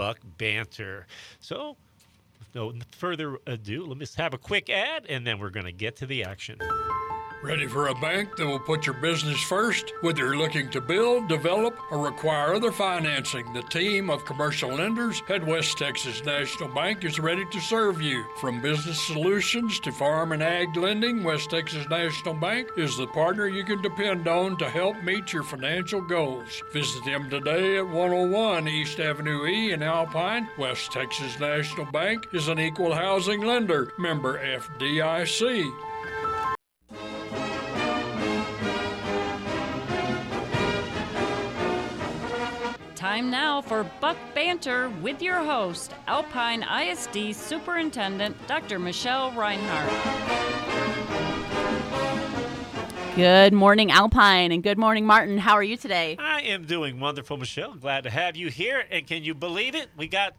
Buck Banter. So, with no further ado, let me just have a quick ad and then we're going to get to the action. Ready for a bank that will put your business first? Whether you're looking to build, develop, or require other financing, the team of commercial lenders at West Texas National Bank is ready to serve you. From business solutions to farm and ag lending, West Texas National Bank is the partner you can depend on to help meet your financial goals. Visit them today at 101 East Avenue E in Alpine. West Texas National Bank is an equal housing lender, member FDIC. Time now for Buck Banter with your host, Alpine ISD Superintendent Dr. Michelle Reinhardt. Good morning, Alpine, and good morning, Martin. How are you today? I am doing wonderful, Michelle. Glad to have you here. And can you believe it? We got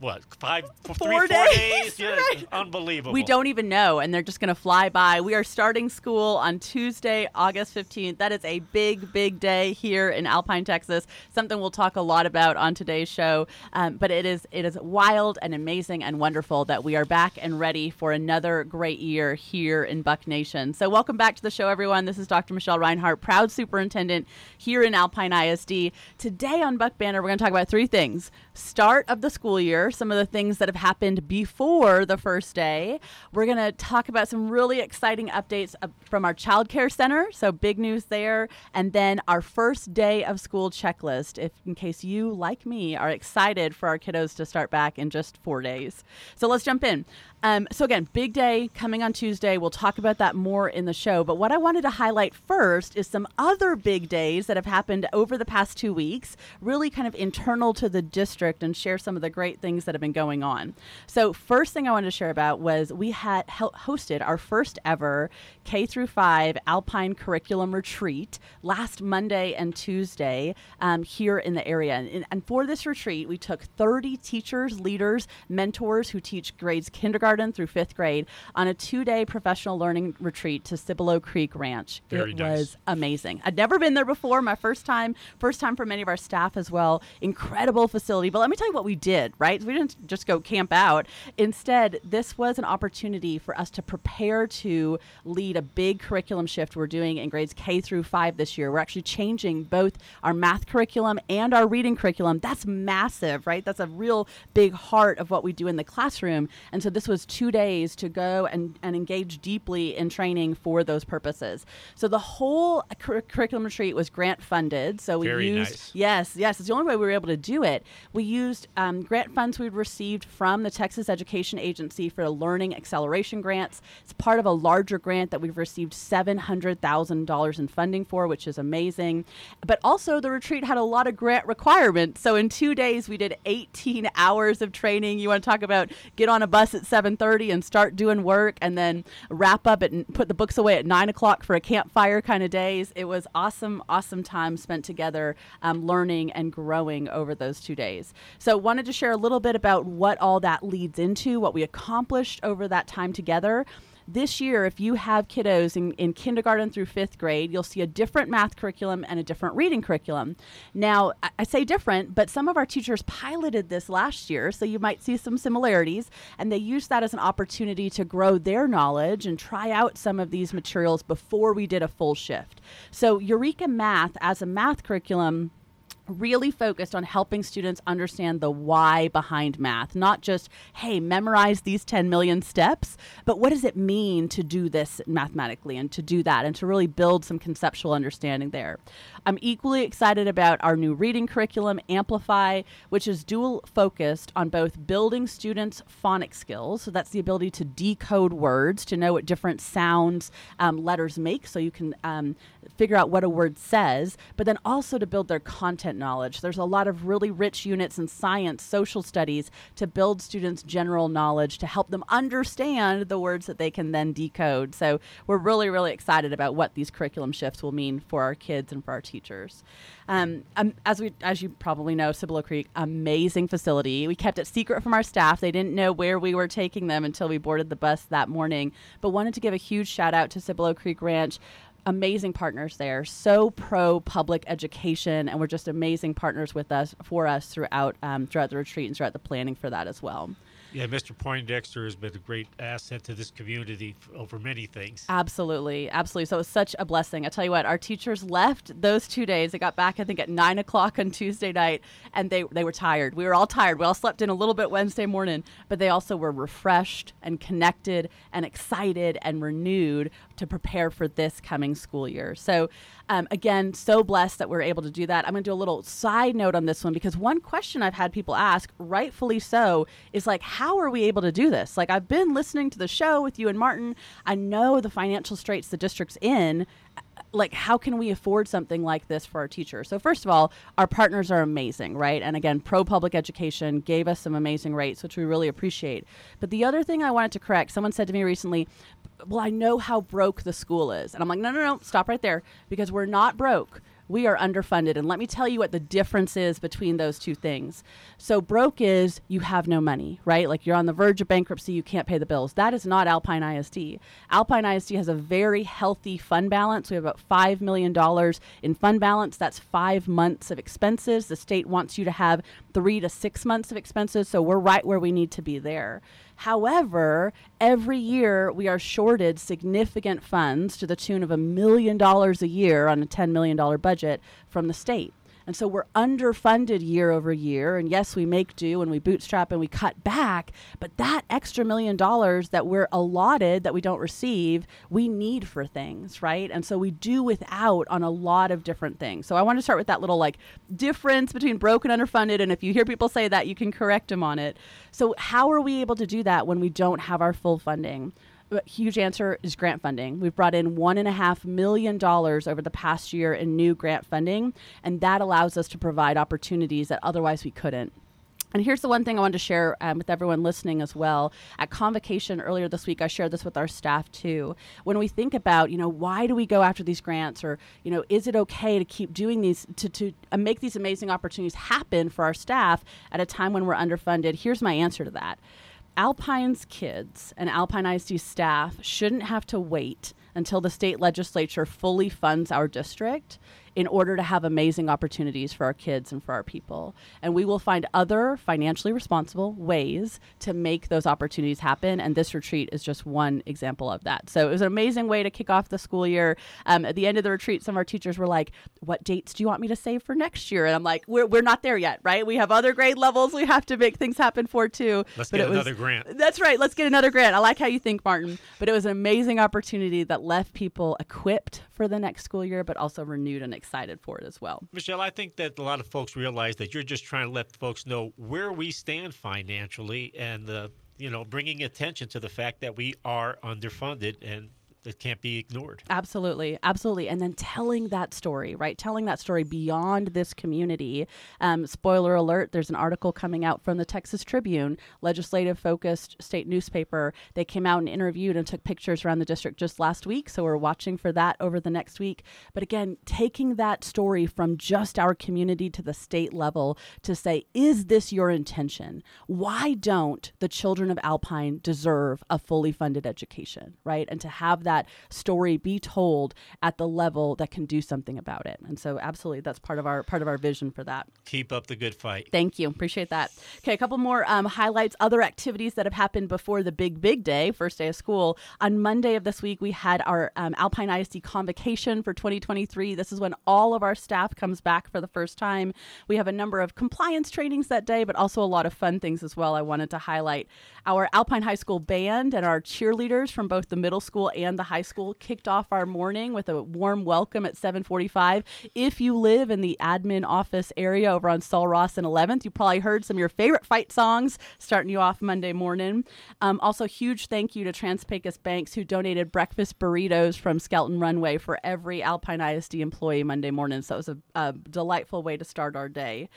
what five, Four three, four days, days? Yeah, right. unbelievable. We don't even know, and they're just going to fly by. We are starting school on Tuesday, August 15th. That is a big, big day here in Alpine, Texas. Something we'll talk a lot about on today's show. Um, but it is it is wild and amazing and wonderful that we are back and ready for another great year here in Buck Nation. So welcome back to the show, everyone. This is Dr. Michelle Reinhardt, proud superintendent here in Alpine ISD. Today on Buck Banter, we're going to talk about three things: start of the school year, some of the things that have happened before the first day. We're going to talk about some really exciting updates uh, from our child care center, so big news there, and then our first day of school checklist. If in case you, like me, are excited for our kiddos to start back in just four days. So let's jump in. Um, so again, big day coming on Tuesday. We'll talk about that more in the show. But what I wanted to highlight first is some other big days that have happened over the past two weeks, really kind of internal to the district, and share some of the great things that have been going on. So first thing I wanted to share about was we had hel- hosted our first ever K through five Alpine curriculum retreat last Monday and Tuesday um, here in the area. And, and for this retreat, we took 30 teachers, leaders, mentors who teach grades kindergarten through fifth grade on a two-day professional learning retreat to Cibolo Creek Ranch. Very it nice. was amazing. I'd never been there before. My first time, first time for many of our staff as well. Incredible facility. But let me tell you what we did. Right, we didn't just go camp out. Instead, this was an opportunity for us to prepare to lead a big curriculum shift we're doing in grades K through five this year. We're actually changing both our math curriculum and our reading curriculum. That's massive, right? That's a real big heart of what we do in the classroom. And so this was two days to go and, and engage deeply in training for those purposes. So the whole cur- curriculum retreat was grant funded. So we Very used nice. Yes, yes. It's the only way we were able to do it. We used um, grant funds we'd received from the Texas Education Agency for the Learning Acceleration Grants. It's part of a larger grant that we've received $700,000 in funding for, which is amazing. But also, the retreat had a lot of grant requirements. So in two days, we did 18 hours of training. You want to talk about get on a bus at 7:30 and start doing work, and then wrap up and put the books away at nine o'clock for a campfire kind of days. It was awesome, awesome time spent together, um, learning and growing over those two days. So wanted to share a little bit about what all that leads into, what we accomplished over that time together. This year, if you have kiddos in, in kindergarten through fifth grade, you'll see a different math curriculum and a different reading curriculum. Now, I, I say different, but some of our teachers piloted this last year, so you might see some similarities, and they used that as an opportunity to grow their knowledge and try out some of these materials before we did a full shift. So, Eureka Math as a math curriculum really focused on helping students understand the why behind math, not just, hey, memorize these 10 million steps, but what does it mean to do this mathematically and to do that and to really build some conceptual understanding there. I'm equally excited about our new reading curriculum, Amplify, which is dual focused on both building students' phonics skills, so that's the ability to decode words, to know what different sounds um, letters make, so you can um, figure out what a word says, but then also to build their content knowledge. There's a lot of really rich units in science, social studies to build students' general knowledge to help them understand the words that they can then decode. So we're really, really excited about what these curriculum shifts will mean for our kids and for our teachers. Um, um, as we, as you probably know, Cibolo Creek, amazing facility. We kept it secret from our staff. They didn't know where we were taking them until we boarded the bus that morning. But wanted to give a huge shout out to Cibolo Creek Ranch amazing partners there, so pro public education, and we're just amazing partners with us for us throughout um, throughout the retreat and throughout the planning for that as well. Yeah, Mr. Poindexter has been a great asset to this community over many things. Absolutely, absolutely. So it was such a blessing. I tell you what, our teachers left those two days. They got back, I think, at nine o'clock on Tuesday night, and they they were tired. We were all tired. We all slept in a little bit Wednesday morning, but they also were refreshed and connected and excited and renewed to prepare for this coming school year. So um, again, so blessed that we're able to do that. I'm going to do a little side note on this one because one question I've had people ask, rightfully so, is like, how are we able to do this? Like, I've been listening to the show with you and Martin. I know the financial straits the district's in. Like, how can we afford something like this for our teachers? So, first of all, our partners are amazing, right? And again, Pro Public Education gave us some amazing rates, which we really appreciate. But the other thing I wanted to correct someone said to me recently, well, I know how broke the school is. And I'm like, no, no, no, stop right there because we're not broke. We are underfunded. And let me tell you what the difference is between those two things. So, broke is you have no money, right? Like you're on the verge of bankruptcy, you can't pay the bills. That is not Alpine ISD. Alpine ISD has a very healthy fund balance. We have about $5 million in fund balance. That's five months of expenses. The state wants you to have three to six months of expenses. So, we're right where we need to be there. However, every year we are shorted significant funds to the tune of a million dollars a year on a $10 million budget from the state. And so we're underfunded year over year. And yes, we make do and we bootstrap and we cut back, but that extra million dollars that we're allotted that we don't receive, we need for things, right? And so we do without on a lot of different things. So I want to start with that little like difference between broke and underfunded. And if you hear people say that, you can correct them on it. So, how are we able to do that when we don't have our full funding? Huge answer is grant funding. We've brought in one and a half million dollars over the past year in new grant funding, and that allows us to provide opportunities that otherwise we couldn't. And here's the one thing I wanted to share um, with everyone listening as well. At convocation earlier this week, I shared this with our staff too. When we think about, you know, why do we go after these grants, or you know, is it okay to keep doing these to to uh, make these amazing opportunities happen for our staff at a time when we're underfunded? Here's my answer to that. Alpine's kids and Alpine ISD staff shouldn't have to wait until the state legislature fully funds our district in order to have amazing opportunities for our kids and for our people. And we will find other financially responsible ways to make those opportunities happen. And this retreat is just one example of that. So it was an amazing way to kick off the school year. Um, at the end of the retreat, some of our teachers were like, What dates do you want me to save for next year? And I'm like, We're, we're not there yet, right? We have other grade levels we have to make things happen for too. Let's But get it was- another grant. that's right. Let's get another grant. I like how you think, Martin. But it was an amazing opportunity that left people equipped for the next school year, but also renewed and excited for it as well. Michelle, I think that a lot of folks realize that you're just trying to let folks know where we stand financially and, uh, you know, bringing attention to the fact that we are underfunded and it can't be ignored. Absolutely, absolutely, and then telling that story, right? Telling that story beyond this community. Um, spoiler alert: There's an article coming out from the Texas Tribune, legislative-focused state newspaper. They came out and interviewed and took pictures around the district just last week, so we're watching for that over the next week. But again, taking that story from just our community to the state level to say, is this your intention? Why don't the children of Alpine deserve a fully funded education, right? And to have that story be told at the level that can do something about it. And so absolutely that's part of our part of our vision for that. Keep up the good fight. Thank you. Appreciate that. Okay, a couple more um, highlights, other activities that have happened before the big, big day, first day of school. On Monday of this week, we had our um, Alpine ISD convocation for 2023. This is when all of our staff comes back for the first time. We have a number of compliance trainings that day, but also a lot of fun things as well. I wanted to highlight our Alpine High School band and our cheerleaders from both the middle school and the high school kicked off our morning with a warm welcome at 745. If you live in the admin office area over on Sul Ross and 11th, you probably heard some of your favorite fight songs starting you off Monday morning. Um, also, huge thank you to Trans-Pecos Banks who donated breakfast burritos from Skelton Runway for every Alpine ISD employee Monday morning. So it was a, a delightful way to start our day.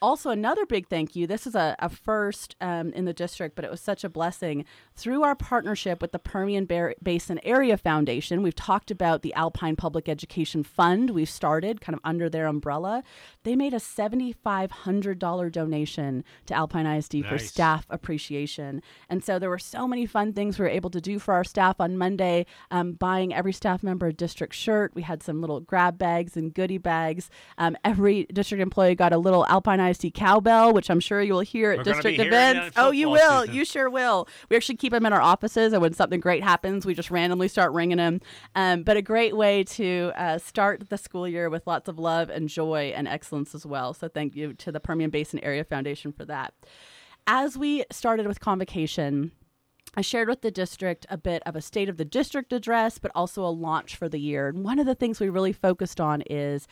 Also, another big thank you. This is a, a first um, in the district, but it was such a blessing. Through our partnership with the Permian Bar- Basin Area Foundation, we've talked about the Alpine Public Education Fund we've started kind of under their umbrella. They made a $7,500 donation to Alpine ISD for staff appreciation. And so there were so many fun things we were able to do for our staff on Monday, um, buying every staff member a district shirt. We had some little grab bags and goodie bags. Um, every district employee got a little Alpine ISD cowbell, which I'm sure you will hear at We're district be hearing that events. Oh, you will. season. You sure will. We actually keep them in our offices, and when something great happens, we just randomly start ringing them. Um, but a great way to uh, start the school year with lots of love and joy and excellence as well. So thank you to the Permian Basin Area Foundation for that. As we started with convocation, I shared with the district a bit of a state of the district address, but also a launch for the year. And one of the things we really focused on is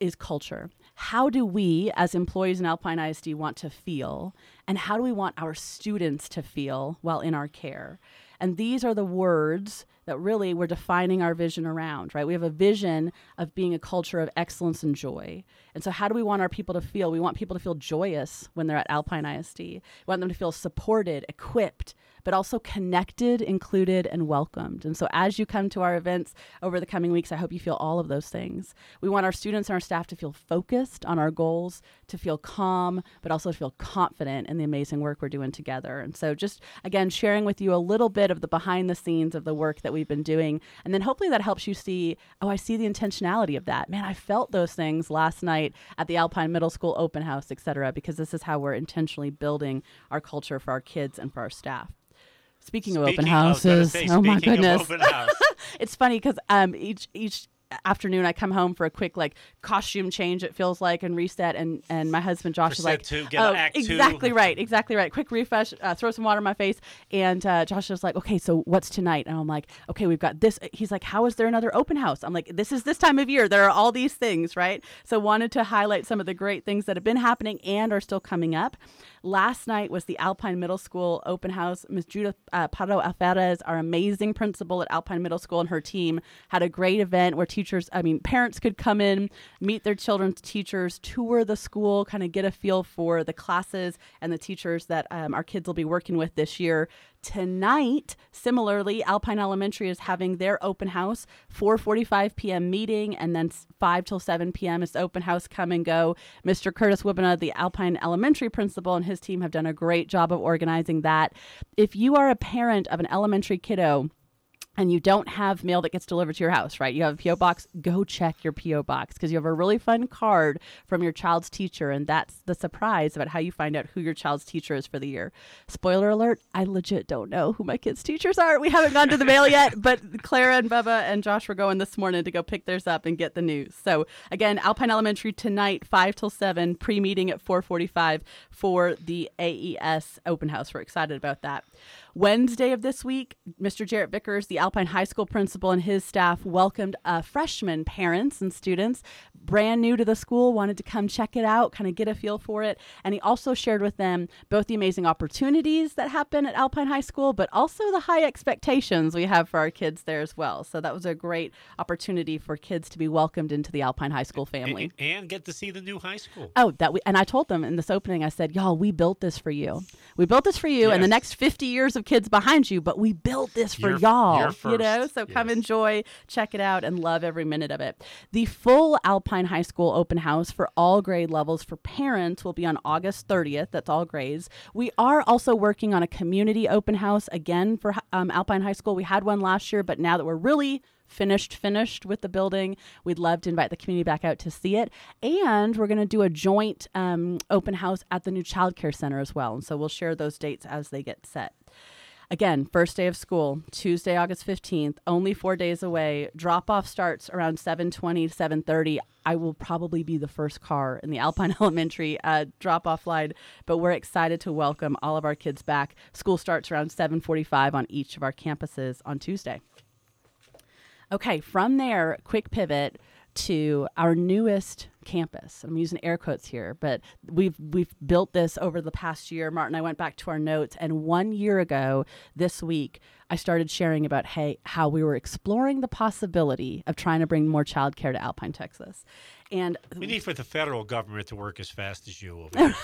is culture. How do we as employees in Alpine ISD want to feel and how do we want our students to feel while in our care? And these are the words that really we're defining our vision around, right? We have a vision of being a culture of excellence and joy. And so, how do we want our people to feel? We want people to feel joyous when they're at Alpine ISD. We want them to feel supported, equipped, but also connected, included, and welcomed. And so, as you come to our events over the coming weeks, I hope you feel all of those things. We want our students and our staff to feel focused on our goals, to feel calm, but also to feel confident in the amazing work we're doing together. And so, just again, sharing with you a little bit of the behind the scenes of the work that we've been doing. And then hopefully that helps you see, oh, I see the intentionality of that. Man, I felt those things last night at the Alpine Middle School open house, et cetera, because this is how we're intentionally building our culture for our kids and for our staff. Speaking, of open Speaking- houses, say, oh my goodness, house. it's funny because um each each afternoon I come home for a quick like costume change it feels like and reset and and my husband Josh For is like set two, get oh act two." exactly right exactly right. Quick refresh uh, throw some water in my face and uh, Josh is like okay so what's tonight? And I'm like okay we've got this he's like how is there another open house? I'm like this is this time of year there are all these things right? So wanted to highlight some of the great things that have been happening and are still coming up Last night was the Alpine Middle School open house. Ms. Judith uh, Pardo Alferez, our amazing principal at Alpine Middle School, and her team had a great event where teachers, I mean, parents could come in, meet their children's teachers, tour the school, kind of get a feel for the classes and the teachers that um, our kids will be working with this year. Tonight, similarly, Alpine Elementary is having their open house, 4:45 p.m. meeting, and then 5 till 7 p.m. is open house come and go. Mr. Curtis Wibina, the Alpine Elementary principal, and his team have done a great job of organizing that. If you are a parent of an elementary kiddo, and you don't have mail that gets delivered to your house, right? You have a PO box, go check your PO box because you have a really fun card from your child's teacher and that's the surprise about how you find out who your child's teacher is for the year. Spoiler alert, I legit don't know who my kids' teachers are. We haven't gone to the mail yet, but Clara and Bubba and Josh were going this morning to go pick theirs up and get the news. So, again, Alpine Elementary tonight 5 till 7, pre-meeting at 4:45 for the AES open house. We're excited about that. Wednesday of this week, Mr. Jarrett Vickers, the Alpine High School principal, and his staff welcomed uh, freshman parents and students, brand new to the school, wanted to come check it out, kind of get a feel for it. And he also shared with them both the amazing opportunities that happen at Alpine High School, but also the high expectations we have for our kids there as well. So that was a great opportunity for kids to be welcomed into the Alpine High School family. and, and get to see the new high school. Oh, that we and I told them in this opening, I said, "Y'all, we built this for you. We built this for you, and the next fifty years of kids behind you. But we built this for You're- y'all. You're You know, first. so come enjoy, check it out, and love every minute of it. The full Alpine High School open house for all grade levels for parents will be on August thirtieth. That's all grades. We are also working on a community open house again for um, Alpine High School. We had one last year, but now that we're really finished finished with the building we'd love to invite the community back out to see it and we're going to do a joint um, open house at the new child care center as well and so we'll share those dates as they get set again first day of school tuesday august 15th only four days away. Drop off starts around 7.20 7.30 i will probably be the first car in the alpine elementary uh, drop off line but we're excited to welcome all of our kids back. School starts around 7.45 on each of our campuses on tuesday. Okay, from there, quick pivot to our newest campus. I'm using air quotes here, but we've we've built this over the past year. Martin, I went back to our notes, and one year ago this week, I started sharing about hey how we were exploring the possibility of trying to bring more childcare to Alpine, Texas, and we need for the federal government to work as fast as you over here.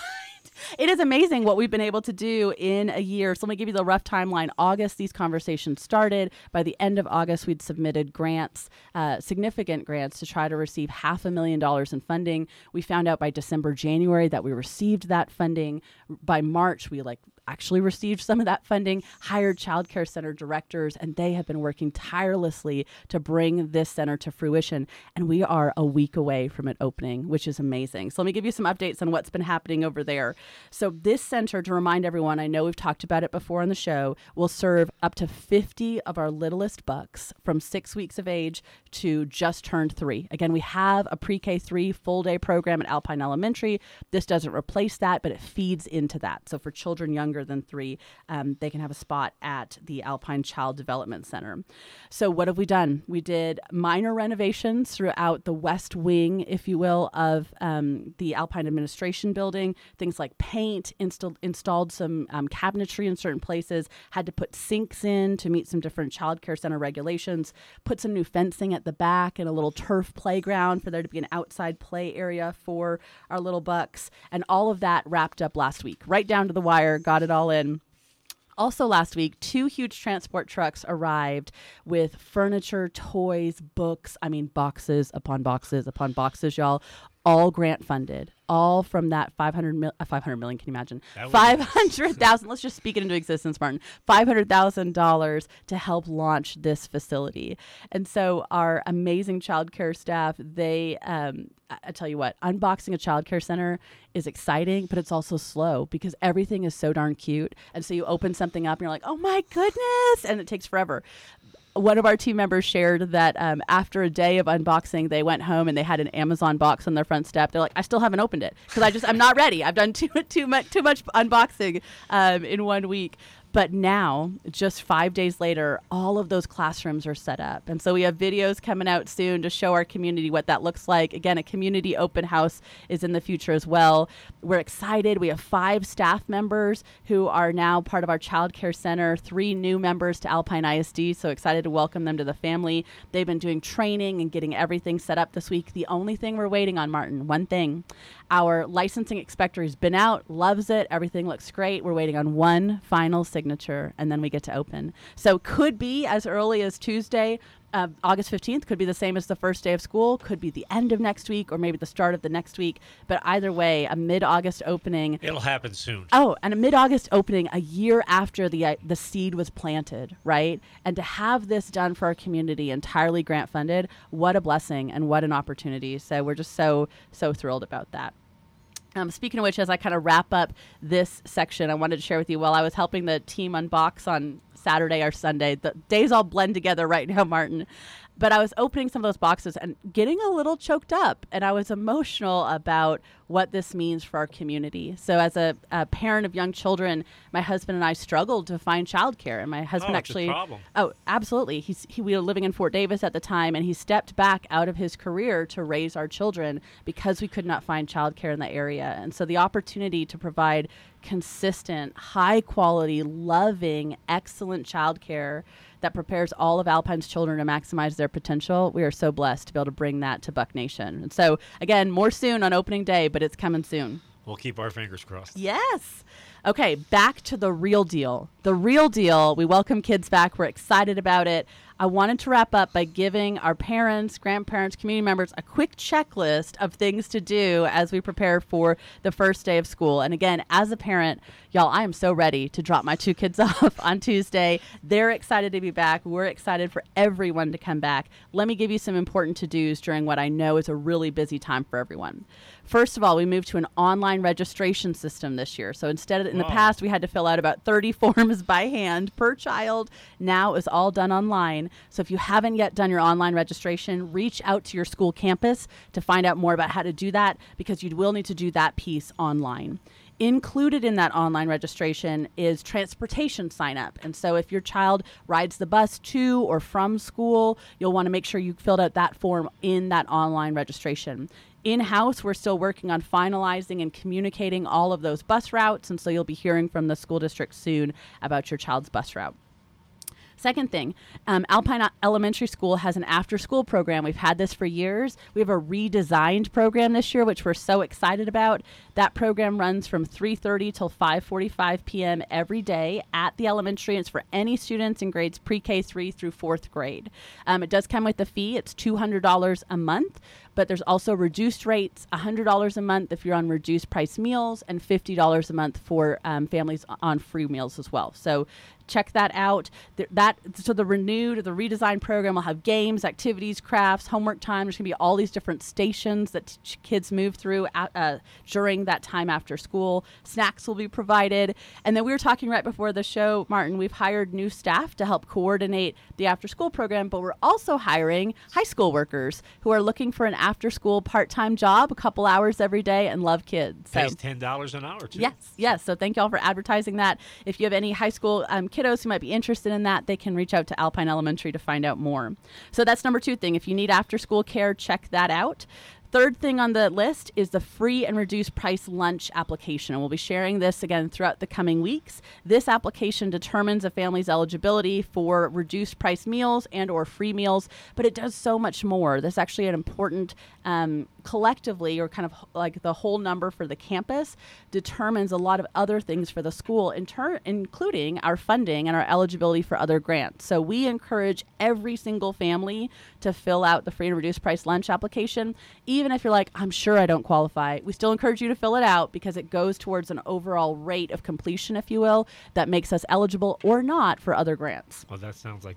It is amazing what we've been able to do in a year. So let me give you the rough timeline. August, these conversations started. By the end of August, we'd submitted grants, uh, significant grants, to try to receive half a million dollars in funding. We found out by December, January that we received that funding. By March, we like actually received some of that funding, hired child care center directors, and they have been working tirelessly to bring this center to fruition. And we are a week away from it opening, which is amazing. So let me give you some updates on what's been happening over there. So this center, to remind everyone, I know we've talked about it before on the show, will serve up to 50 of our littlest bucks from six weeks of age to just turned three. Again, we have a pre-K three full day program at Alpine Elementary. This doesn't replace that, but it feeds into that. So for children younger younger than three, um, they can have a spot at the Alpine Child Development Center. So, what have we done? We did minor renovations throughout the west wing, if you will, of um, the Alpine Administration Building. Things like paint, installed some um, cabinetry in certain places, had to put sinks in to meet some different child care center regulations, put some new fencing at the back and a little turf playground for there to be an outside play area for our little bucks. And all of that wrapped up last week, right down to the wire, got it all in. Also, last week, two huge transport trucks arrived with furniture, toys, books. I mean, boxes upon boxes upon boxes, y'all. All grant funded, all from that 500, mil- uh, 500 million. Can you imagine? 500,000. let's just speak it into existence, Martin. $500,000 to help launch this facility. And so, our amazing childcare staff, they, um, I tell you what, unboxing a childcare center is exciting, but it's also slow because everything is so darn cute. And so you open something up and you're like, oh my goodness, and it takes forever one of our team members shared that um, after a day of unboxing, they went home and they had an Amazon box on their front step. They're like, I still haven't opened it because I just I'm not ready. I've done too too much too much unboxing um, in one week. But now, just five days later, all of those classrooms are set up. And so we have videos coming out soon to show our community what that looks like. Again, a community open house is in the future as well. We're excited. We have five staff members who are now part of our child care center, three new members to Alpine ISD. So excited to welcome them to the family. They've been doing training and getting everything set up this week. The only thing we're waiting on, Martin, one thing. Our licensing inspector has been out, loves it. Everything looks great. We're waiting on one final signature, and then we get to open. So could be as early as Tuesday, uh, August 15th could be the same as the first day of school, could be the end of next week, or maybe the start of the next week. But either way, a mid August opening. It'll happen soon. Oh, and a mid August opening a year after the, uh, the seed was planted, right? And to have this done for our community entirely grant funded, what a blessing and what an opportunity. So we're just so, so thrilled about that. Um, speaking of which, as I kind of wrap up this section, I wanted to share with you while I was helping the team unbox on Saturday or Sunday. The days all blend together right now, Martin but I was opening some of those boxes and getting a little choked up, and I was emotional about what this means for our community. So, as a, a parent of young children, my husband and I struggled to find childcare, and my husband oh, actually, oh, absolutely, he's he, we were living in Fort Davis at the time, and he stepped back out of his career to raise our children because we could not find childcare in the area, and so the opportunity to provide consistent, high quality, loving, excellent childcare that prepares all of Alpine's children to maximize their potential. We are so blessed to be able to bring that to Buck Nation. And so, again, more soon on opening day, but it's coming soon. We'll keep our fingers crossed. Yes. Okay, back to the real deal. The real deal. We welcome kids back. We're excited about it. I wanted to wrap up by giving our parents, grandparents, community members a quick checklist of things to do as we prepare for the first day of school. And again, as a parent, y'all, I am so ready to drop my two kids off on Tuesday. They're excited to be back. We're excited for everyone to come back. Let me give you some important to dos during what I know is a really busy time for everyone. First of all, we moved to an online registration system this year. So instead of in wow. the past, we had to fill out about 30 forms by hand per child. Now it's all done online. So if you haven't yet done your online registration, reach out to your school campus to find out more about how to do that because you will need to do that piece online. Included in that online registration is transportation sign up. And so if your child rides the bus to or from school, you'll want to make sure you filled out that form in that online registration In house, we're still working on finalizing and communicating all of those bus routes, and so you'll be hearing from the school district soon about your child's bus route. Second thing, um, Alpine Elementary School has an after school program. We've had this for years. We have a redesigned program this year, which we're so excited about. That program runs from 3.30 till 5.45 p.m. every day at the elementary. It's for any students in grades pre-K 3 through fourth grade. Um, it does come with a fee. It's $200 a month, but there's also reduced rates, $100 a month if you're on reduced price meals, and $50 a month for um, families on free meals as well. So check that out. that so the renewed, the redesigned program will have games, activities, crafts, homework time. There's going to be all these different stations that t- kids move through uh, during that time after school. Snacks will be provided, and then we were talking right before the show, Martin. We've hired new staff to help coordinate the after school program, but we're also hiring high school workers who are looking for an after school part time job, a couple hours every day, and love kids. So, Pays ten dollars an hour. Too. Yes, yes. So thank you all for advertising that. If you have any high school um, kiddos who might be interested in that, they can reach out to Alpine Elementary to find out more. So that's number two thing. If you need after school care, check that out. Third thing on the list is the free and reduced price lunch application. And we'll be sharing this again throughout the coming weeks. This application determines a family's eligibility for reduced price meals and or free meals, but it does so much more. This is actually an important um, collectively or kind of like the whole number for the campus determines a lot of other things for the school in turn including our funding and our eligibility for other grants. So we encourage every single family to fill out the free and reduced price lunch application. Even if you're like i'm sure i don't qualify we still encourage you to fill it out because it goes towards an overall rate of completion if you will that makes us eligible or not for other grants. Well that sounds like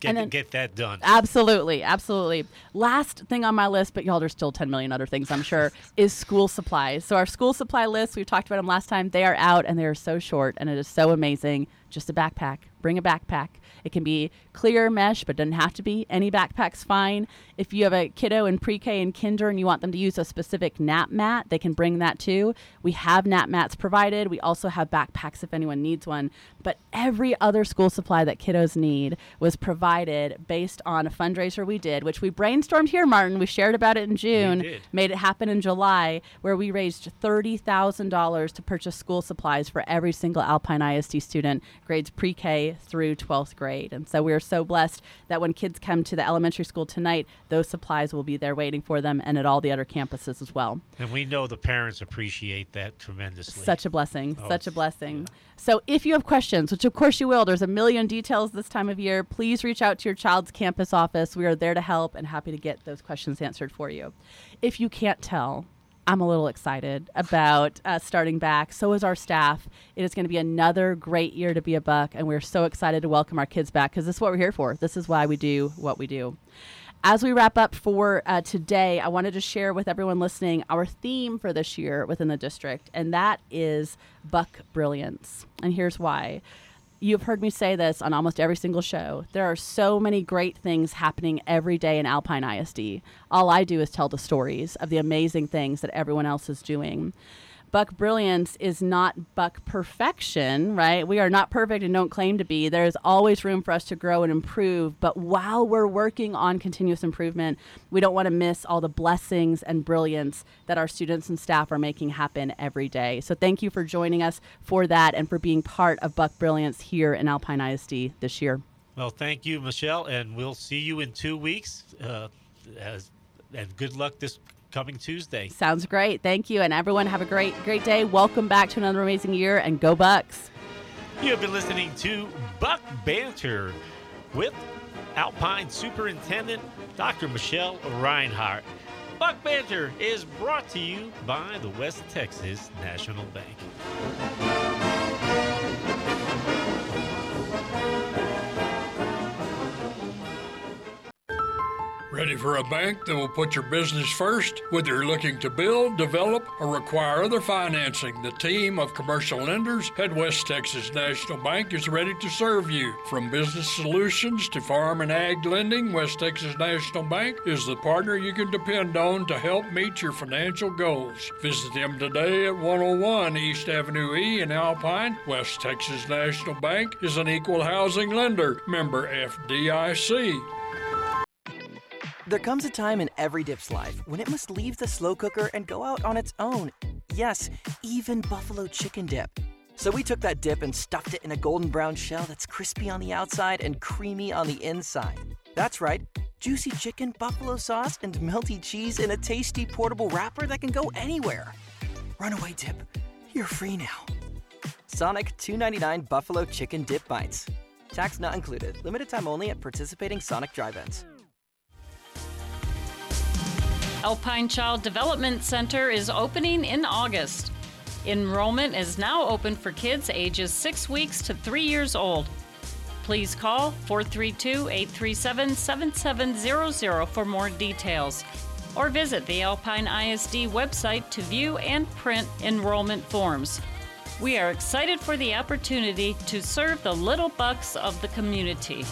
Get, then, get that done. Absolutely, absolutely. Last thing on my list, but y'all, there's still 10 million other things, I'm sure, is school supplies. So our school supply list, we talked about them last time. They are out and they are so short, and it is so amazing. Just a backpack. Bring a backpack. It can be clear mesh, but doesn't have to be. Any backpack's fine. If you have a kiddo in pre-K and kinder and you want them to use a specific nap mat, they can bring that too. We have nap mats provided. We also have backpacks if anyone needs one. But every other school supply that kiddos need was provided based on a fundraiser we did, which we brainstormed here, Martin. We shared about it in June, made it happen in July, where we raised $30,000 to purchase school supplies for every single Alpine ISD student, grades pre-K through 12th grade. And so we're so blessed that when kids come to the elementary school tonight, those supplies will be there waiting for them and at all the other campuses as well. And we know the parents appreciate that tremendously. Such a blessing. Oh, such a blessing. Yeah. So if you have questions, which of course you will, there's a million details this time of year, please reach out to your child's campus office. We are there to help and happy to get those questions answered for you. If you can't tell, I'm a little excited about uh, starting back. So is our staff. It is going to be another great year to be a buck, and we're so excited to welcome our kids back because this is what we're here for. This is why we do what we do. As we wrap up for uh, today, I wanted to share with everyone listening our theme for this year within the district, and that is Buck Brilliance. And here's why you've heard me say this on almost every single show. There are so many great things happening every day in Alpine ISD. All I do is tell the stories of the amazing things that everyone else is doing. Buck brilliance is not Buck perfection, right? We are not perfect and don't claim to be. There's always room for us to grow and improve. But while we're working on continuous improvement, we don't want to miss all the blessings and brilliance that our students and staff are making happen every day. So thank you for joining us for that and for being part of Buck Brilliance here in Alpine ISD this year. Well, thank you, Michelle, and we'll see you in two weeks. Uh, as, and good luck this coming Tuesday. Sounds great. Thank you. And everyone have a great, great day. Welcome back to another amazing year and go Bucks. You have been listening to Buck Banter with Alpine Superintendent Dr. Michelle Reinhardt. Buck Banter is brought to you by the West Texas National Bank. Ready for a bank that will put your business first? Whether you're looking to build, develop, or require other financing, the team of commercial lenders at West Texas National Bank is ready to serve you. From business solutions to farm and ag lending, West Texas National Bank is the partner you can depend on to help meet your financial goals. Visit them today at 101 East Avenue E in Alpine. West Texas National Bank is an equal housing lender, member FDIC. There comes a time in every dip's life when it must leave the slow cooker and go out on its own. Yes, even buffalo chicken dip. So we took that dip and stuffed it in a golden brown shell that's crispy on the outside and creamy on the inside. That's right, juicy chicken, buffalo sauce, and melty cheese in a tasty portable wrapper that can go anywhere. Runaway dip, you're free now. Sonic 299 Buffalo Chicken Dip Bites. Tax not included. Limited time only at participating Sonic drive-ins. Alpine Child Development Center is opening in August. Enrollment is now open for kids ages 6 weeks to 3 years old. Please call 432 837 7700 for more details or visit the Alpine ISD website to view and print enrollment forms. We are excited for the opportunity to serve the little bucks of the community.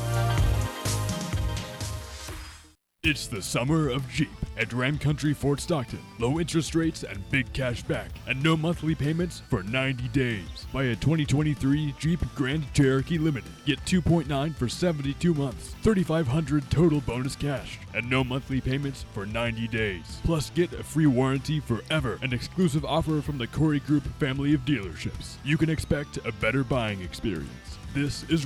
It's the summer of Jeep at Ram Country Fort Stockton. Low interest rates and big cash back, and no monthly payments for 90 days. Buy a 2023 Jeep Grand Cherokee Limited. Get 2.9 for 72 months, 3,500 total bonus cash, and no monthly payments for 90 days. Plus, get a free warranty forever. An exclusive offer from the Corey Group family of dealerships. You can expect a better buying experience. This is